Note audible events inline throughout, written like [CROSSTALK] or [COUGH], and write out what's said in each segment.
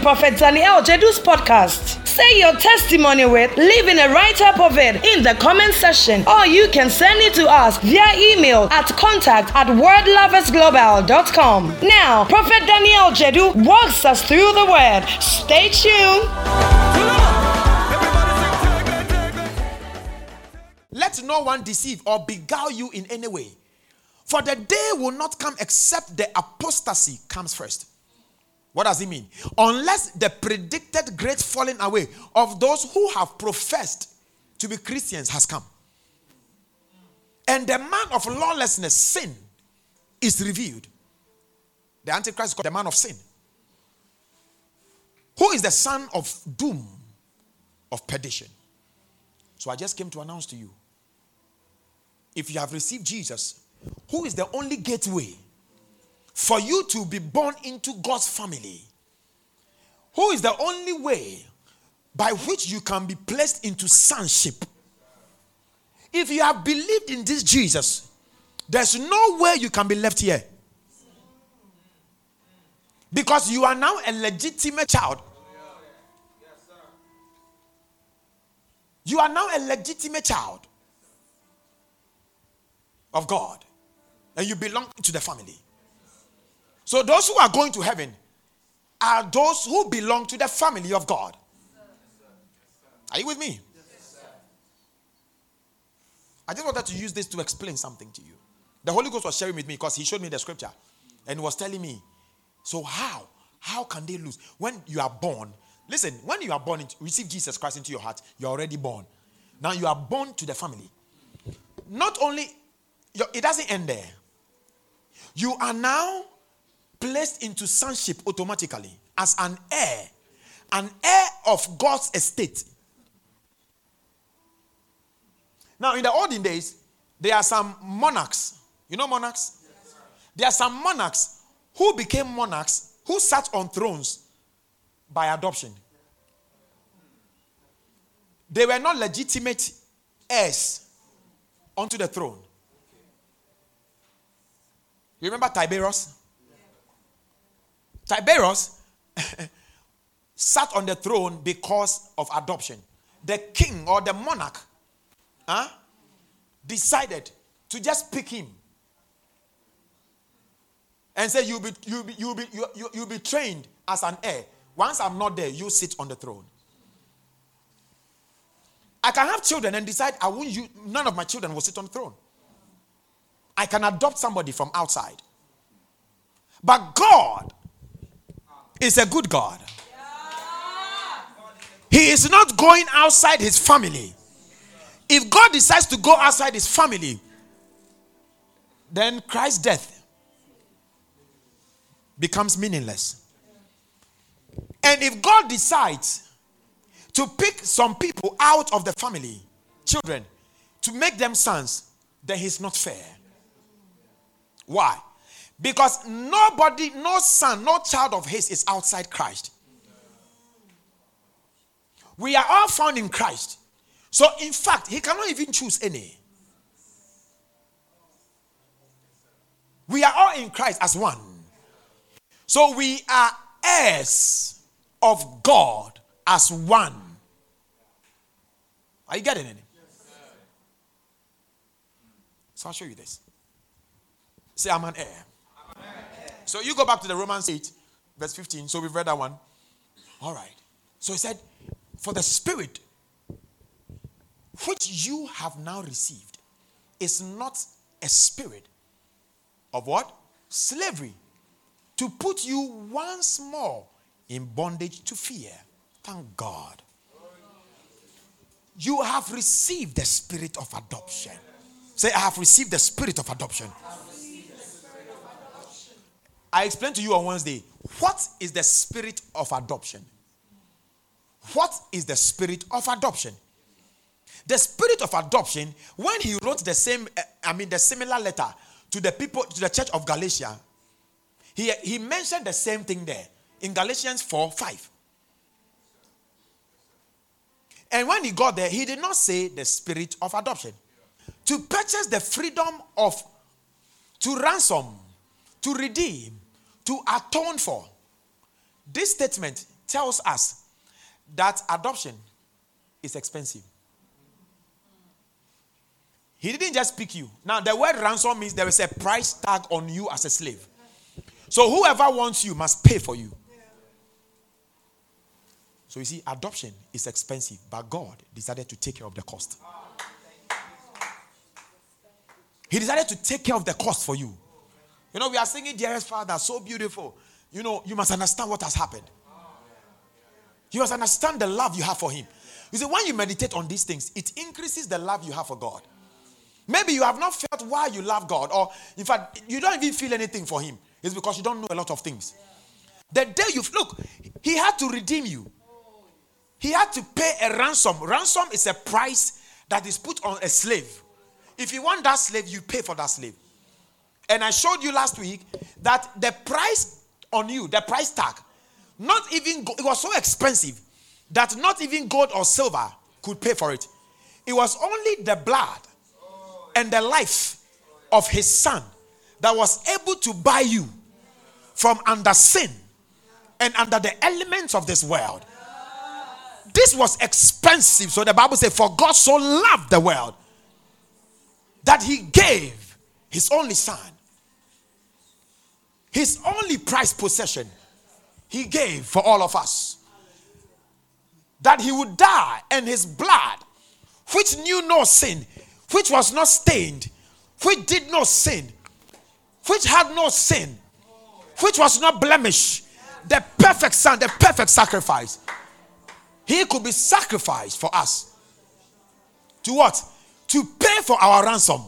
Prophet Daniel Jedu's podcast. Say your testimony with, leaving a write up of it in the comment section, or you can send it to us via email at contact at wordloversglobal.com. Now, Prophet Daniel Jedu walks us through the word. Stay tuned. Let no one deceive or beguile you in any way. For the day will not come except the apostasy comes first. What does it mean? Unless the predicted great falling away of those who have professed to be Christians has come. And the man of lawlessness, sin, is revealed. The Antichrist is called the man of sin. Who is the son of doom, of perdition? So I just came to announce to you if you have received Jesus, who is the only gateway for you to be born into God's family, who is the only way by which you can be placed into sonship. If you have believed in this Jesus, there's no way you can be left here. Because you are now a legitimate child. You are now a legitimate child of God. And you belong to the family. So those who are going to heaven are those who belong to the family of God. Are you with me? I just wanted to use this to explain something to you. The Holy Ghost was sharing with me because he showed me the scripture and was telling me, so how? How can they lose? When you are born, listen, when you are born, receive Jesus Christ into your heart, you're already born. Now you are born to the family. Not only, it doesn't end there. You are now placed into sonship automatically as an heir, an heir of God's estate. Now, in the olden days, there are some monarchs. You know monarchs? Yes, there are some monarchs who became monarchs who sat on thrones by adoption. They were not legitimate heirs onto the throne. You remember Tiberius? Tiberius [LAUGHS] sat on the throne because of adoption. The king or the monarch huh, decided to just pick him and say, You'll be, you'll, be, you'll, be, you'll, you'll be trained as an heir. Once I'm not there, you sit on the throne. I can have children and decide I won't use, none of my children will sit on the throne. I can adopt somebody from outside. But God is a good God. He is not going outside his family. If God decides to go outside his family, then Christ's death becomes meaningless. And if God decides to pick some people out of the family, children, to make them sons, then he's not fair. Why? Because nobody, no son, no child of his is outside Christ. We are all found in Christ. So, in fact, he cannot even choose any. We are all in Christ as one. So, we are heirs of God as one. Are you getting it? So, I'll show you this. Say, I'm an heir. So you go back to the Romans 8, verse 15. So we've read that one. All right. So he said, For the Spirit which you have now received is not a spirit of what? Slavery. To put you once more in bondage to fear. Thank God. You have received the spirit of adoption. Say, I have received the spirit of adoption. I explained to you on Wednesday what is the spirit of adoption? What is the spirit of adoption? The spirit of adoption, when he wrote the same, eh, I mean, the similar letter to the people, to the church of Galatia, he, he mentioned the same thing there in Galatians 4 5. And when he got there, he did not say the spirit of adoption. To purchase the freedom of, to ransom, to redeem, to atone for. This statement tells us that adoption is expensive. He didn't just pick you. Now, the word ransom means there is a price tag on you as a slave. So, whoever wants you must pay for you. So, you see, adoption is expensive, but God decided to take care of the cost. He decided to take care of the cost for you. You know, we are singing Dearest Father, so beautiful. You know, you must understand what has happened. You must understand the love you have for Him. You see, when you meditate on these things, it increases the love you have for God. Maybe you have not felt why you love God, or in fact, you don't even feel anything for Him. It's because you don't know a lot of things. The day you look, He had to redeem you. He had to pay a ransom. Ransom is a price that is put on a slave. If you want that slave, you pay for that slave. And I showed you last week that the price on you, the price tag, not even it was so expensive that not even gold or silver could pay for it. It was only the blood and the life of his son that was able to buy you from under sin and under the elements of this world. This was expensive. So the Bible says, For God so loved the world that he gave his only son, his only prized possession, he gave for all of us. That he would die and his blood, which knew no sin, which was not stained, which did not sin, which had no sin, which was not blemished, the perfect son, the perfect sacrifice. He could be sacrificed for us. To what? To pay for our ransom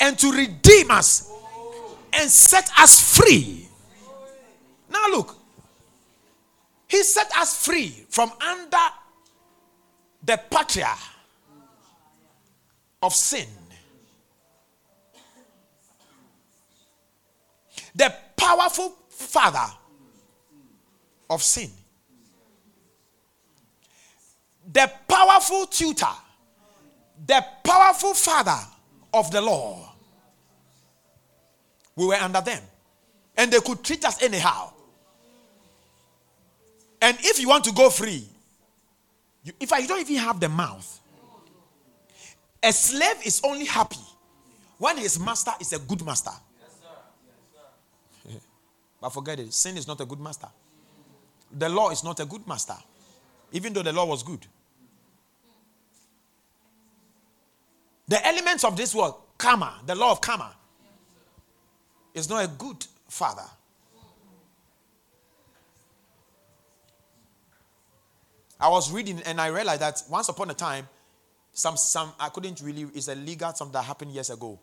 and to redeem us and set us free. Now, look, he set us free from under the patria of sin. The powerful father of sin. The powerful tutor. The powerful father of the law. We were under them. And they could treat us anyhow. And if you want to go free, you, if I don't even have the mouth, a slave is only happy when his master is a good master. [LAUGHS] but forget it, sin is not a good master. The law is not a good master, even though the law was good. The elements of this world, karma, the law of karma, is not a good father. I was reading and I realized that once upon a time, some, some, I couldn't really, it's a legal something that happened years ago.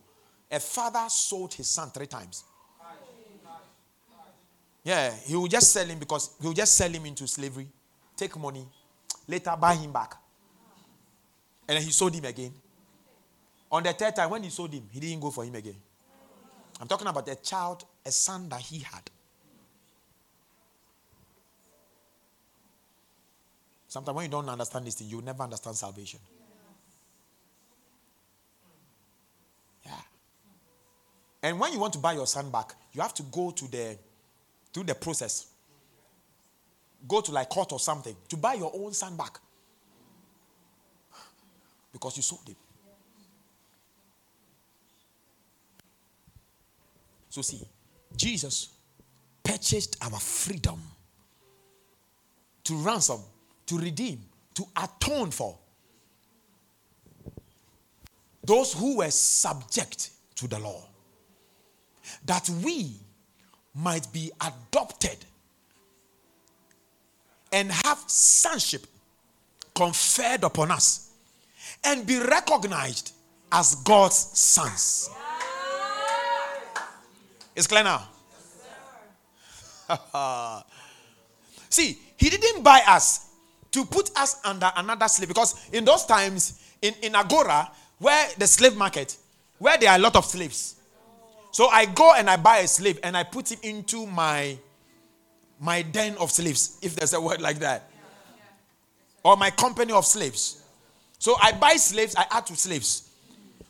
A father sold his son three times. Yeah, he will just sell him because he will just sell him into slavery, take money, later buy him back. And then he sold him again. On the third time, when he sold him, he didn't go for him again. I'm talking about a child, a son that he had. Sometimes when you don't understand this thing, you never understand salvation. Yeah. And when you want to buy your son back, you have to go to the through the process. Go to like court or something to buy your own son back. Because you sold him. So see, Jesus purchased our freedom to ransom, to redeem, to atone for those who were subject to the law, that we might be adopted and have sonship conferred upon us and be recognized as God's sons. It's clear now. [LAUGHS] See, he didn't buy us to put us under another slave because in those times in, in Agora, where the slave market, where there are a lot of slaves. So I go and I buy a slave and I put him into my my den of slaves, if there's a word like that. Or my company of slaves. So I buy slaves, I add to slaves.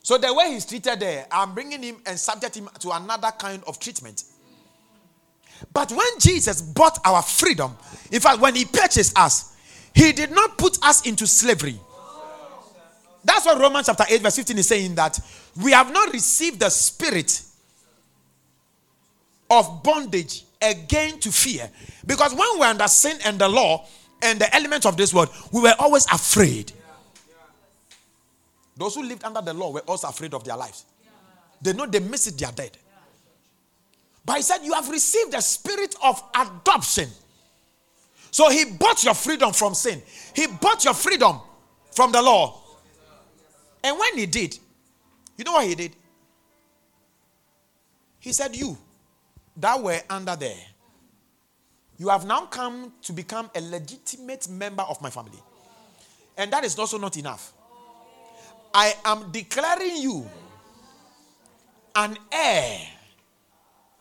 So the way he's treated there, I'm bringing him and subject him to another kind of treatment. But when Jesus bought our freedom, in fact, when he purchased us, he did not put us into slavery. That's what Romans chapter 8, verse 15 is saying that we have not received the spirit of bondage again to fear. Because when we're under sin and the law and the elements of this world, we were always afraid. Those who lived under the law were also afraid of their lives. They know they miss it, they are dead. But he said, You have received the spirit of adoption. So he bought your freedom from sin, he bought your freedom from the law. And when he did, you know what he did? He said, You that were under there, you have now come to become a legitimate member of my family. And that is also not enough. I am declaring you an heir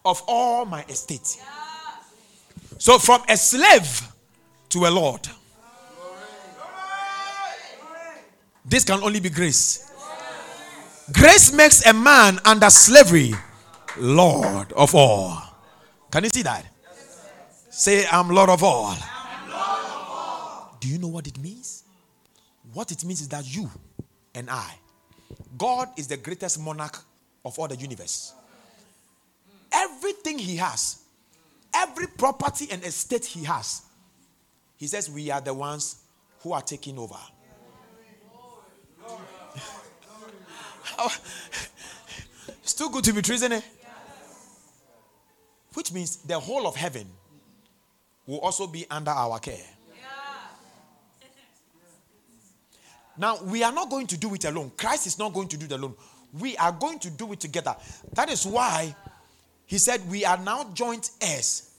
of all my estate. So, from a slave to a Lord. This can only be grace. Grace makes a man under slavery Lord of all. Can you see that? Say, I'm Lord of all. Do you know what it means? What it means is that you and I, God is the greatest monarch of all the universe. Everything he has, every property and estate he has, he says we are the ones who are taking over. [LAUGHS] it's too good to be true, isn't it? Which means the whole of heaven will also be under our care. Now, we are not going to do it alone. Christ is not going to do it alone. We are going to do it together. That is why he said, We are now joint heirs.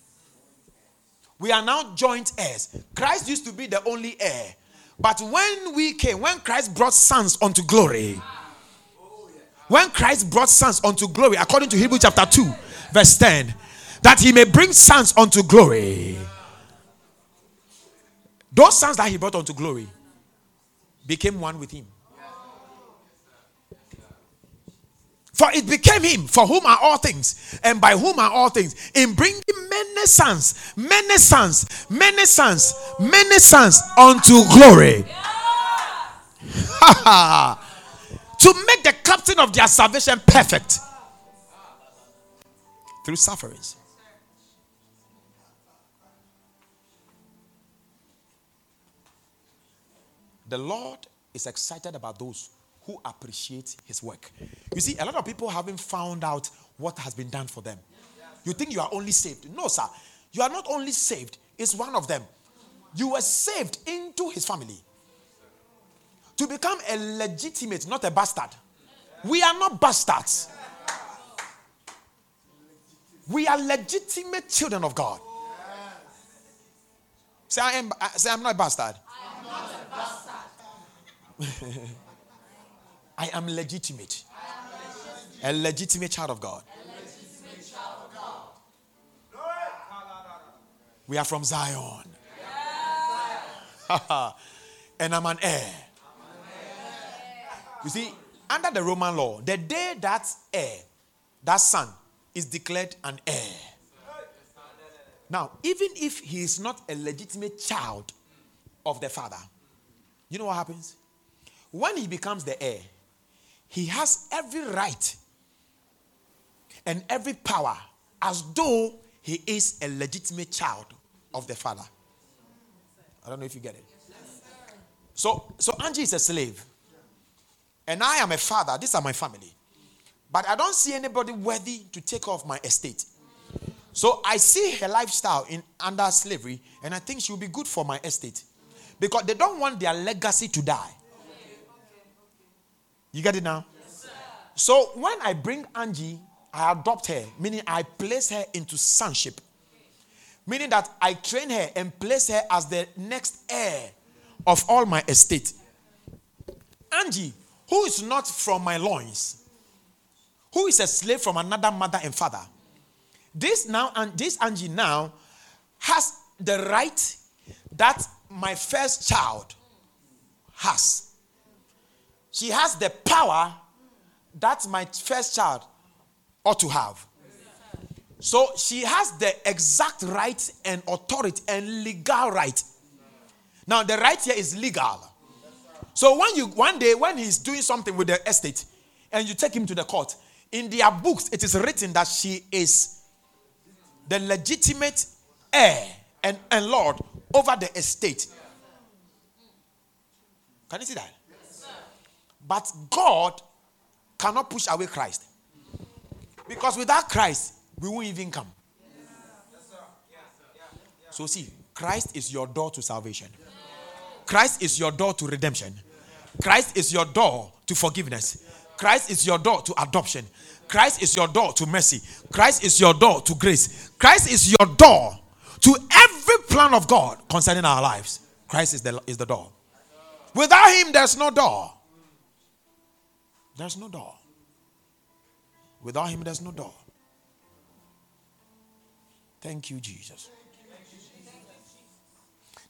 We are now joint heirs. Christ used to be the only heir. But when we came, when Christ brought sons unto glory, when Christ brought sons unto glory, according to Hebrew chapter 2, verse 10, that he may bring sons unto glory. Those sons that he brought unto glory became one with him. For it became him for whom are all things, and by whom are all things, in bringing many sons, many sons, many sons, many sons unto glory. [LAUGHS] to make the captain of their salvation perfect through sufferings. The Lord is excited about those who appreciate his work. You see, a lot of people haven't found out what has been done for them. You think you are only saved. No, sir. You are not only saved, it's one of them. You were saved into his family. To become a legitimate, not a bastard. We are not bastards. We are legitimate children of God. Say, I am, say I'm not a bastard. [LAUGHS] I am legitimate. A legitimate child of God. We are from Zion. [LAUGHS] and I'm an heir. You see, under the Roman law, the day that heir, that son, is declared an heir. Now, even if he is not a legitimate child of the father, you know what happens? When he becomes the heir, he has every right and every power as though he is a legitimate child of the father. I don't know if you get it. So, so Angie is a slave, and I am a father. These are my family. But I don't see anybody worthy to take off my estate. So I see her lifestyle in under slavery, and I think she will be good for my estate. Because they don't want their legacy to die. You get it now? so when I bring Angie, I adopt her, meaning I place her into sonship. Meaning that I train her and place her as the next heir of all my estate. Angie, who is not from my loins, who is a slave from another mother and father. This now and this Angie now has the right that my first child has. She has the power that my first child ought to have. So she has the exact right and authority and legal right. Now the right here is legal. So when you one day when he's doing something with the estate and you take him to the court, in their books it is written that she is the legitimate heir and, and lord over the estate. Can you see that? but God cannot push away Christ. Because without Christ, we won't even come. So, see, Christ is your door to salvation. Christ is your door to redemption. Christ is your door to forgiveness. Christ is your door to adoption. Christ is your door to mercy. Christ is your door to grace. Christ is your door to every plan of God concerning our lives. Christ is the, is the door. Without Him, there's no door. There's no door. Without Him, there's no door. Thank you, Jesus.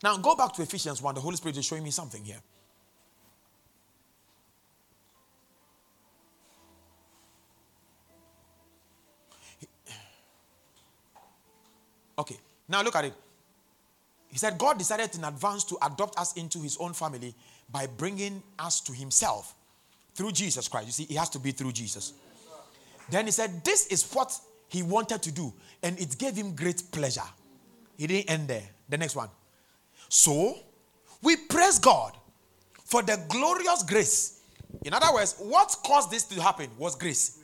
Now go back to Ephesians 1. The Holy Spirit is showing me something here. Okay, now look at it. He said God decided in advance to adopt us into his own family by bringing us to himself through Jesus Christ. You see, it has to be through Jesus. Then he said, This is what he wanted to do, and it gave him great pleasure. He didn't end there. The next one. So, we praise God for the glorious grace. In other words, what caused this to happen was grace.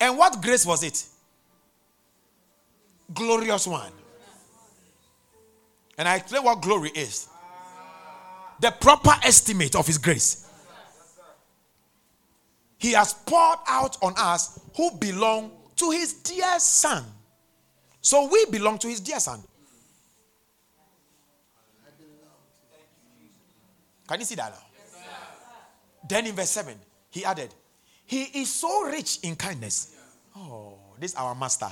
And what grace was it? Glorious one. And I explain what glory is the proper estimate of His grace. He has poured out on us who belong to His dear Son. So we belong to His dear Son. Can you see that now? then in verse 7, he added, He is so rich in kindness. Oh, this is our master.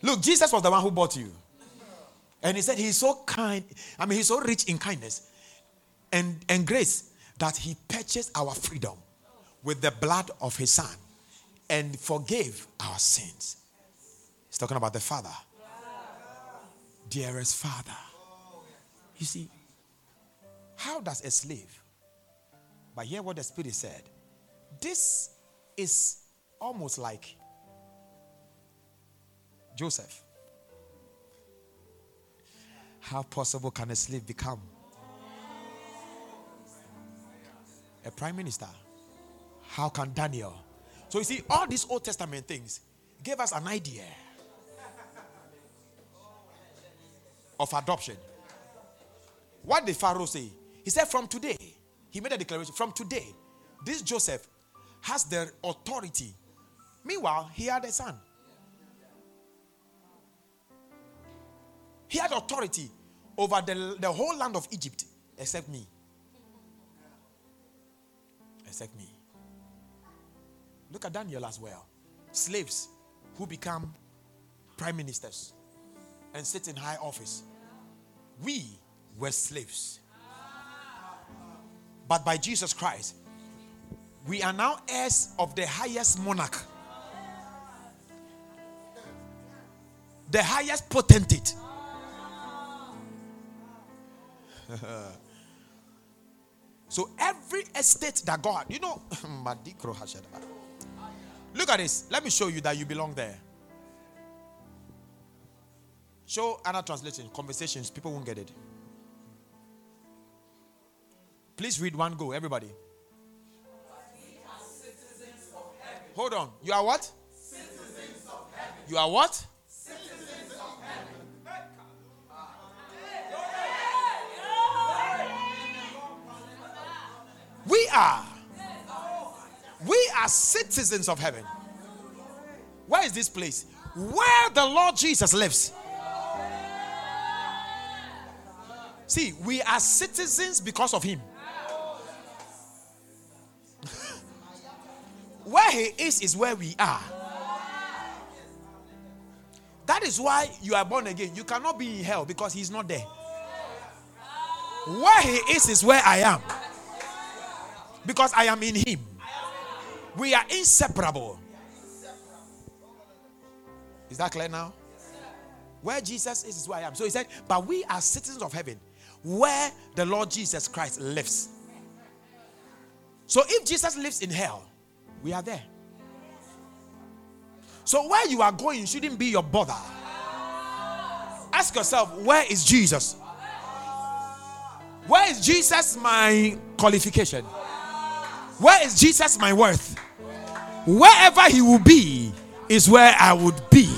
Look, Jesus was the one who bought you. And he said he's so kind. I mean, he's so rich in kindness and, and grace that he purchased our freedom with the blood of his son and forgave our sins. He's talking about the Father. Dearest Father. You see, how does a slave, but hear what the Spirit said, this is almost like Joseph. How possible can a slave become a prime minister? How can Daniel? So you see, all these Old Testament things gave us an idea of adoption. What did Pharaoh say? He said, From today, he made a declaration. From today, this Joseph has the authority. Meanwhile, he had a son. He had authority over the, the whole land of Egypt except me. Except me. Look at Daniel as well. Slaves who become prime ministers and sit in high office. We were slaves. But by Jesus Christ, we are now heirs of the highest monarch, the highest potentate. [LAUGHS] so every estate that God, you know, [LAUGHS] look at this. Let me show you that you belong there. Show another translation, conversations, people won't get it. Please read one go, everybody. Hold on. You are what? You are what? Are. We are citizens of heaven. Where is this place? Where the Lord Jesus lives. See, we are citizens because of Him. [LAUGHS] where He is, is where we are. That is why you are born again. You cannot be in hell because He's not there. Where He is, is where I am. Because I am in Him. We are inseparable. Is that clear now? Where Jesus is, is where I am. So he said, But we are citizens of heaven, where the Lord Jesus Christ lives. So if Jesus lives in hell, we are there. So where you are going shouldn't be your bother. Ask yourself, where is Jesus? Where is Jesus my qualification? Where is Jesus my worth? Wherever he will be is where I would be.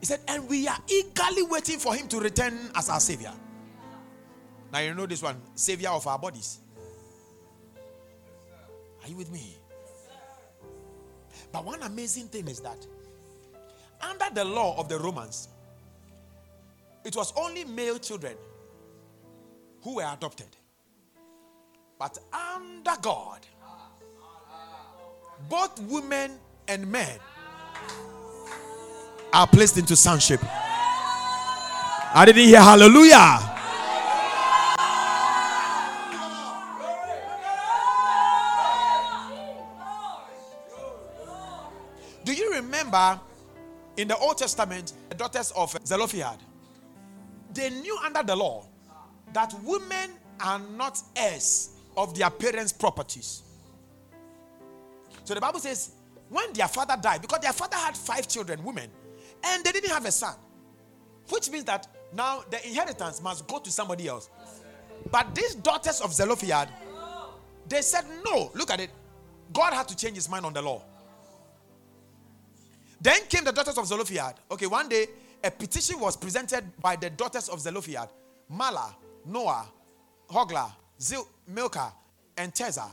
He said, and we are eagerly waiting for him to return as our savior. Now you know this one, savior of our bodies. Are you with me? But one amazing thing is that under the law of the Romans, it was only male children who were adopted. But under God, both women and men are placed into sonship. I didn't hear hallelujah. Do you remember in the Old Testament, the daughters of Zelophehad? They knew under the law that women are not heirs of their parents' properties. So the Bible says, when their father died, because their father had five children, women, and they didn't have a son, which means that now the inheritance must go to somebody else. But these daughters of Zelophehad, they said, No, look at it. God had to change his mind on the law. Then came the daughters of Zelophehad. Okay, one day a petition was presented by the daughters of Zelophehad Mahlah, Noah, Hoglah, Zil, Milcah, and Tirzah.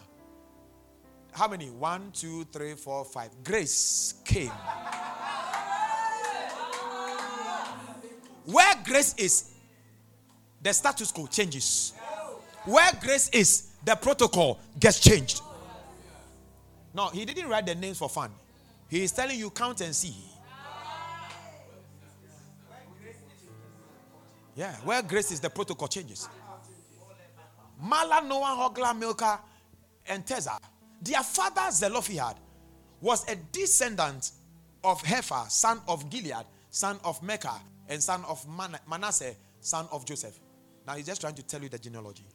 How many? One, two, three, four, five. Grace came. Where grace is, the status quo changes. Where grace is, the protocol gets changed. No, he didn't write the names for fun. He is telling you, count and see. Yeah, where grace is, the protocol changes. Mahlah, Noah, Hoglah, Milcah, and Tirzah. Their father Zelophehad was a descendant of Hepher, son of Gilead, son of Mecca, and son of Man- Manasseh, son of Joseph. Now he's just trying to tell you the genealogy.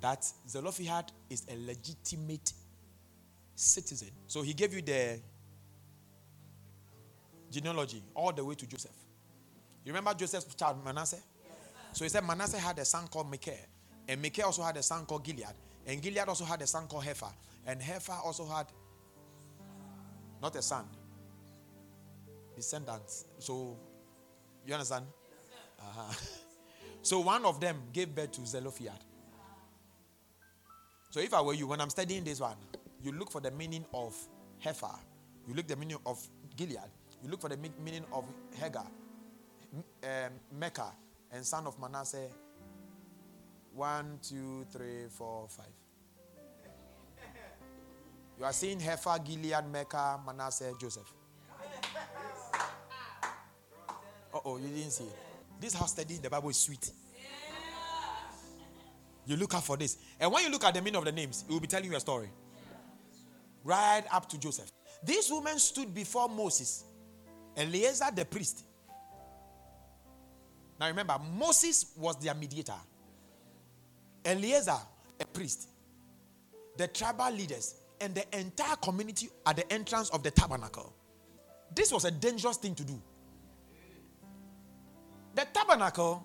That Zelophehad is a legitimate citizen. So he gave you the genealogy all the way to Joseph. You remember Joseph's child Manasseh? So he said Manasseh had a son called Micah, and Micah also had a son called Gilead, and Gilead also had a son called Hepher. and Hepher also had not a son, descendants. So you understand? Uh-huh. [LAUGHS] So one of them gave birth to Zelophehad. So if I were you, when I'm studying this one, you look for the meaning of Hepher. you look the meaning of Gilead, you look for the meaning of Hagar, um, Mecca, and son of Manasseh. One, two, three, four, five. You are seeing Hepher, Gilead, Mecca, Manasseh, Joseph. Uh oh, you didn't see it. This how studying the Bible is sweet. You look out for this. And when you look at the meaning of the names, it will be telling you a story. Right up to Joseph. These women stood before Moses, and Eleazar the priest. Now remember, Moses was their mediator, Eleazar, a priest, the tribal leaders, and the entire community at the entrance of the tabernacle. This was a dangerous thing to do. The tabernacle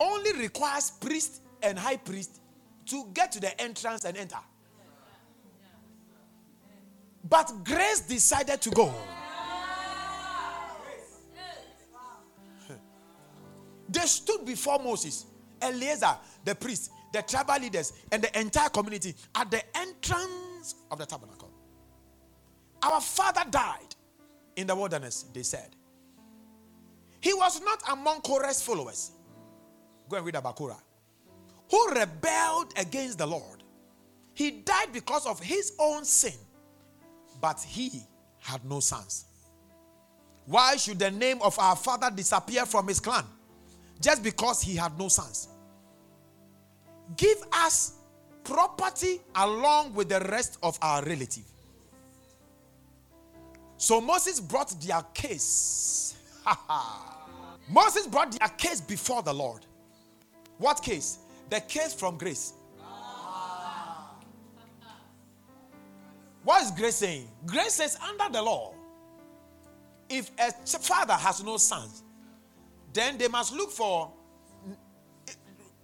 only requires priest and high priest to get to the entrance and enter. But grace decided to go. They stood before Moses, Eleazar, the priest, the tribal leaders, and the entire community at the entrance of the tabernacle. Our father died in the wilderness, they said. He was not among Korah's followers. Go and read about Korah. Who rebelled against the Lord. He died because of his own sin, but he had no sons. Why should the name of our father disappear from his clan? Just because he had no sons. Give us property along with the rest of our relative. So Moses brought their case. [LAUGHS] Moses brought their case before the Lord. What case? The case from grace. What is grace saying? Grace says, under the law, if a father has no sons, then they must look for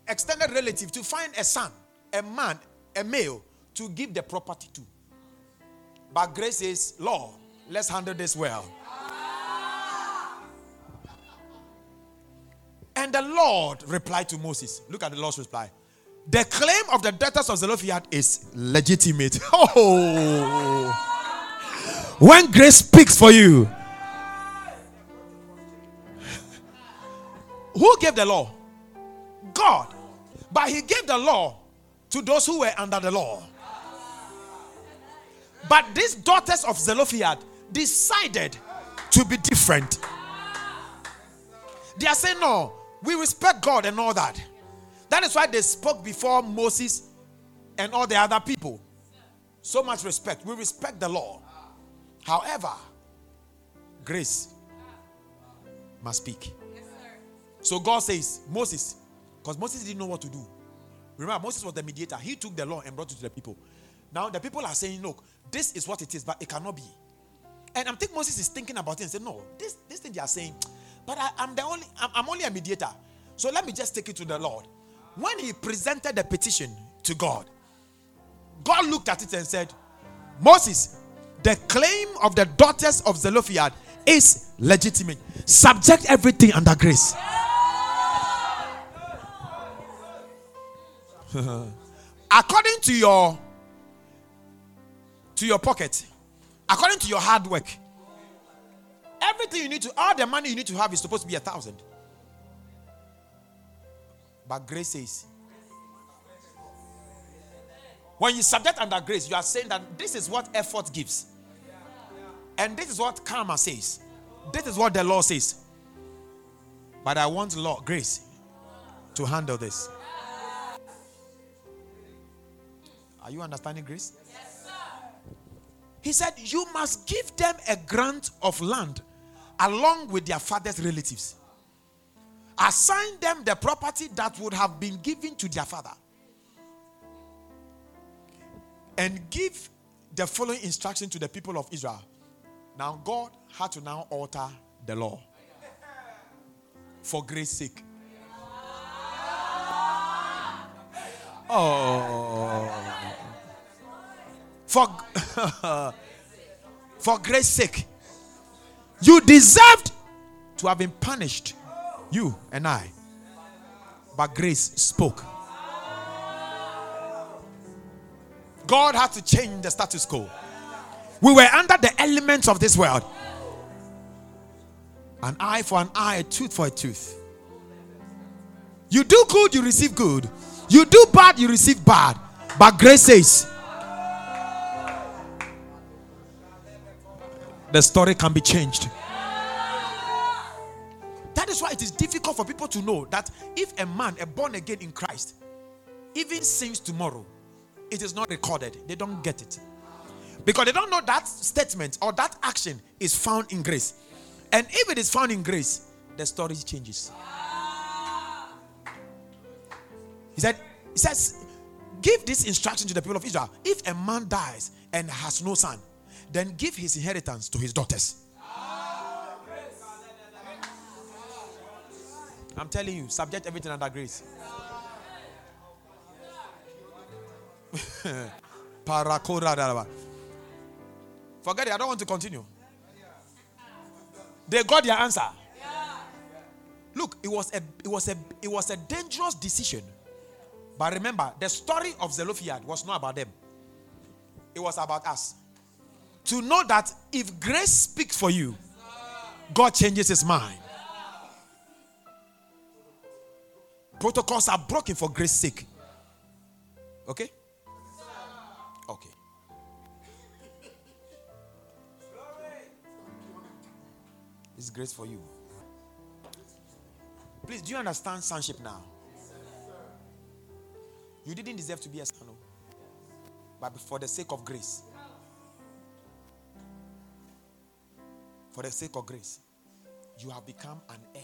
extended relative to find a son, a man, a male to give the property to. But grace is law. Let's handle this well. And the Lord replied to Moses. Look at the Lord's reply. The claim of the daughters of Zelophehad is legitimate. [LAUGHS] Oh. When grace speaks for you, who gave the law? God. But he gave the law to those who were under the law. But these daughters of Zelophehad decided to be different. They are saying, No, we respect God and all that. That is why they spoke before Moses and all the other people. So much respect. We respect the law. However, grace must speak. So God says, Moses, because Moses didn't know what to do. Remember, Moses was the mediator. He took the law and brought it to the people. Now the people are saying, Look, this is what it is, but it cannot be. And I think Moses is thinking about it and saying, No, this, this thing they are saying, but I, am the only I'm, I'm only a mediator. So let me just take it to the Lord. When he presented the petition to God, God looked at it and said, Moses, the claim of the daughters of Zelophehad is legitimate. Subject everything under grace. [LAUGHS] according to your to your pocket according to your hard work everything you need to all the money you need to have is supposed to be a thousand. But grace says when you subject under grace you are saying that this is what effort gives. And this is what karma says. This is what the law says. But i want law grace to handle this Are you understanding grace? Yes, sir. He said, You must give them a grant of land along with their father's relatives. Assign them the property that would have been given to their father. And give the following instruction to the people of Israel. Now, God had to now alter the law for grace sake. Oh. For, [LAUGHS] for grace sake. You deserved to have been punished. You and I. But grace spoke. God had to change the status quo. We were under the elements of this world. An eye for an eye, a tooth for a tooth. You do good, you receive good. You do bad, you receive bad. But grace says, the story can be changed. That is why it is difficult for people to know that if a man, a born again in Christ, even sins tomorrow, it is not recorded. They don't get it. Because they don't know that statement or that action is found in grace. And if it is found in grace, the story changes. He said, He says, Give this instruction to the people of Israel. If a man dies and has no son, then give his inheritance to his daughters. I'm telling you, subject everything under grace. [LAUGHS] Forget it. I don't want to continue. They got their answer. Look, it was a it was a it was a dangerous decision. But remember, the story of Zelophehad was not about them. It was about us. To know that if grace speaks for you, God changes his mind. Protocols are broken for grace sake. Okay? Okay. It's grace for you. Please, do you understand sonship now? You didn't deserve to be a son, oh. but for the sake of grace. For the sake of grace, you have become an heir.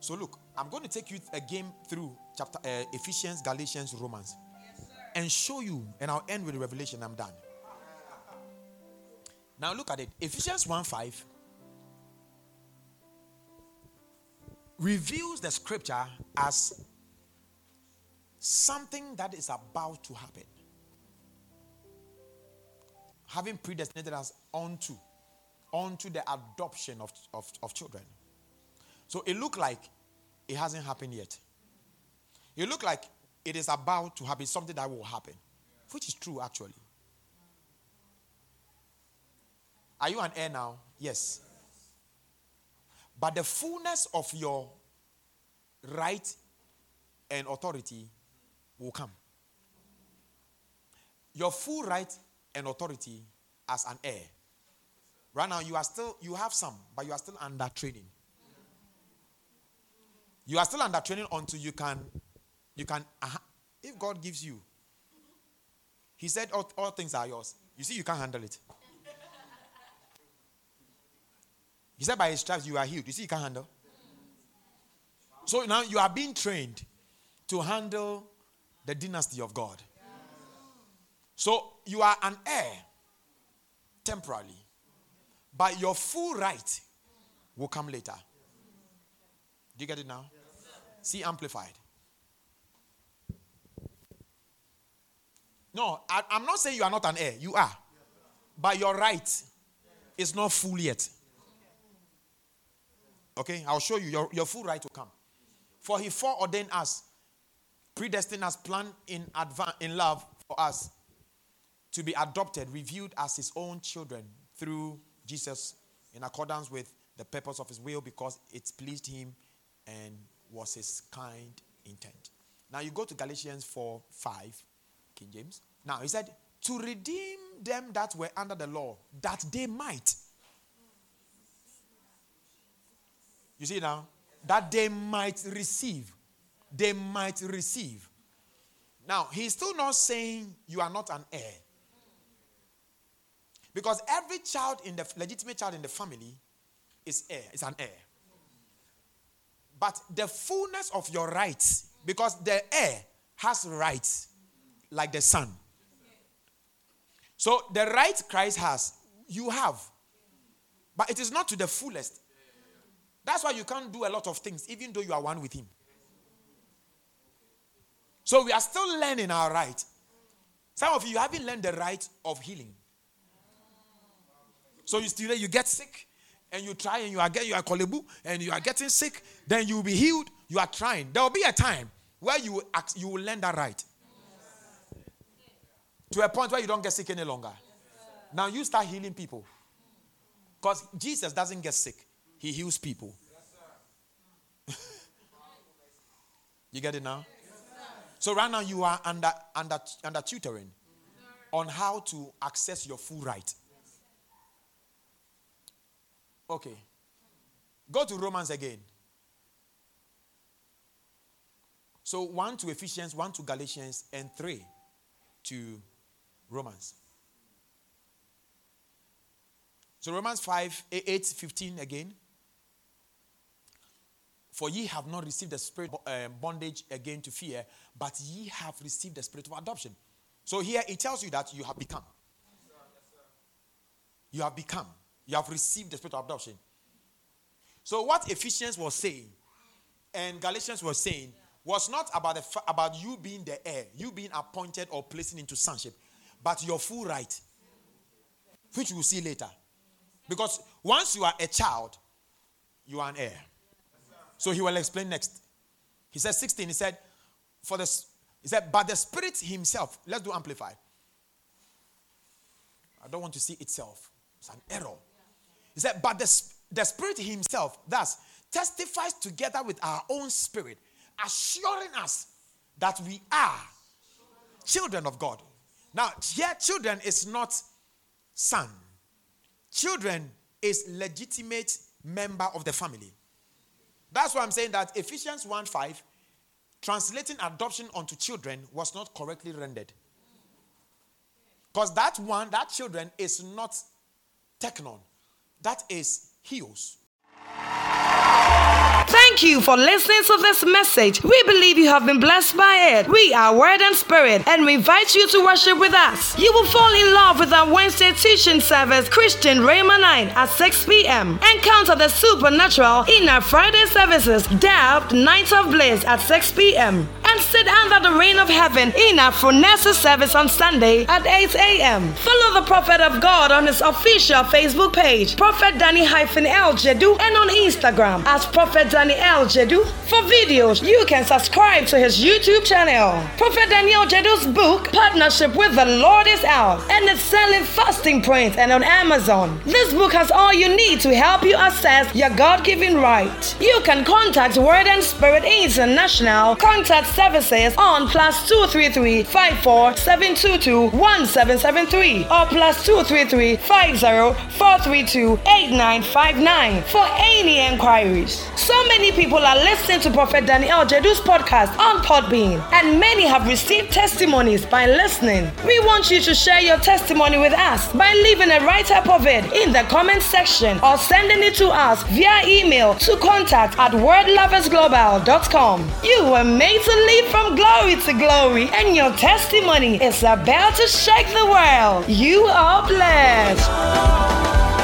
So look, I'm going to take you again through chapter uh, Ephesians, Galatians, Romans, yes, and show you. And I'll end with Revelation. I'm done. Now look at it. Ephesians 1 5 reveals the scripture as something that is about to happen. Having predestinated us onto, onto the adoption of, of, of children. So it looked like it hasn't happened yet. It looked like it is about to happen, something that will happen, which is true actually. Are you an heir now? Yes. But the fullness of your right and authority will come. Your full right and authority as an heir. Right now, you are still, you have some, but you are still under training. You are still under training until you can, you can, if God gives you, He said all, all things are yours. You see, you can't handle it. He said, by his stripes you are healed. You see, you can't handle. So now you are being trained to handle the dynasty of God. So you are an heir temporarily, but your full right will come later. Do you get it now? See, amplified. No, I, am not saying you are not an heir. You are. But your right is not full yet. Okay, I'll show you. Your, your full right will come. For he foreordained us, predestined us, planned in advance in love for us to be adopted, reviewed as his own children through Jesus in accordance with the purpose of his will because it pleased him and was his kind intent. Now you go to Galatians 4 5, King James. Now he said, To redeem them that were under the law, that they might You see now? That they might receive. They might receive. Now, he's still not saying you are not an heir. Because every child in the legitimate child in the family is heir, is an heir. But the fullness of your rights, because the heir has rights like the son. So the right Christ has, you have. But it is not to the fullest. That's why you can't do a lot of things, even though you are one with Him. So we are still learning our right. Some of you haven't learned the right of healing. So you still you get sick and you try and you are getting you are kolebu and you are getting sick, then you will be healed. You are trying. There will be a time where you will you will learn that right. To a point where you don't get sick any longer. Now you start healing people. Because Jesus doesn't get sick. He heals people. [LAUGHS] you get it now? So right now you are under under under tutoring on how to access your full right. Okay. Go to Romans again. So one to Ephesians, one to Galatians, and three to Romans. So Romans 5, 8, 15 again. For ye have not received the spirit of uh, bondage again to fear, but ye have received the spirit of adoption. So here it tells you that you have become. You have become. You have received the spirit of adoption. So what Ephesians was saying and Galatians was saying was not about the about you being the heir, you being appointed or placing into sonship, but your full right, which we'll see later. Because once you are a child, you are an heir. So he will explain next. He said 16, he said, for the he said, but the spirit himself, let's do amplify. I don't want to see itself. It's an error. He said, but the, the spirit himself, thus, testifies together with our own spirit, assuring us that we are children of God. Now, here, children is not son. Children is legitimate member of the family. That's why I'm saying that Ephesians 1 5, translating adoption onto children, was not correctly rendered. Because that one, that children, is not teknon, that is huios. Thank you for listening to this message. We believe you have been blessed by it. We are Word and Spirit, and we invite you to worship with us. You will fall in love with our Wednesday teaching service, Christian Rhema Night at 6 p.m. Encounter the supernatural in our Friday services, Dabbed Night of Bliss at 6 p.m and sit under the rain of heaven in our service on Sunday at 8 a.m. Follow the Prophet of God on his official Facebook page, Prophet Danny L. Jedu, and on Instagram as Prophet Danny L. Jedu. For videos, you can subscribe to his YouTube channel. Prophet Daniel Jedu's book, Partnership with the Lord, is out and it's selling fasting print and on Amazon. This book has all you need to help you assess your God given right. You can contact Word and Spirit International. Contact services on plus 233 54 722 1773 or plus 233 50 432 8959 for any inquiries. So many people are listening to Prophet Daniel Jedu's podcast on Podbean, and many have received testimonies by listening. We want you to share your testimony with us by leaving a write up of it in the comment section or sending it to us via email to contact at wordloversglobal.com. You were made to leap from glory to glory, and your testimony is about to shake the world. You are blessed.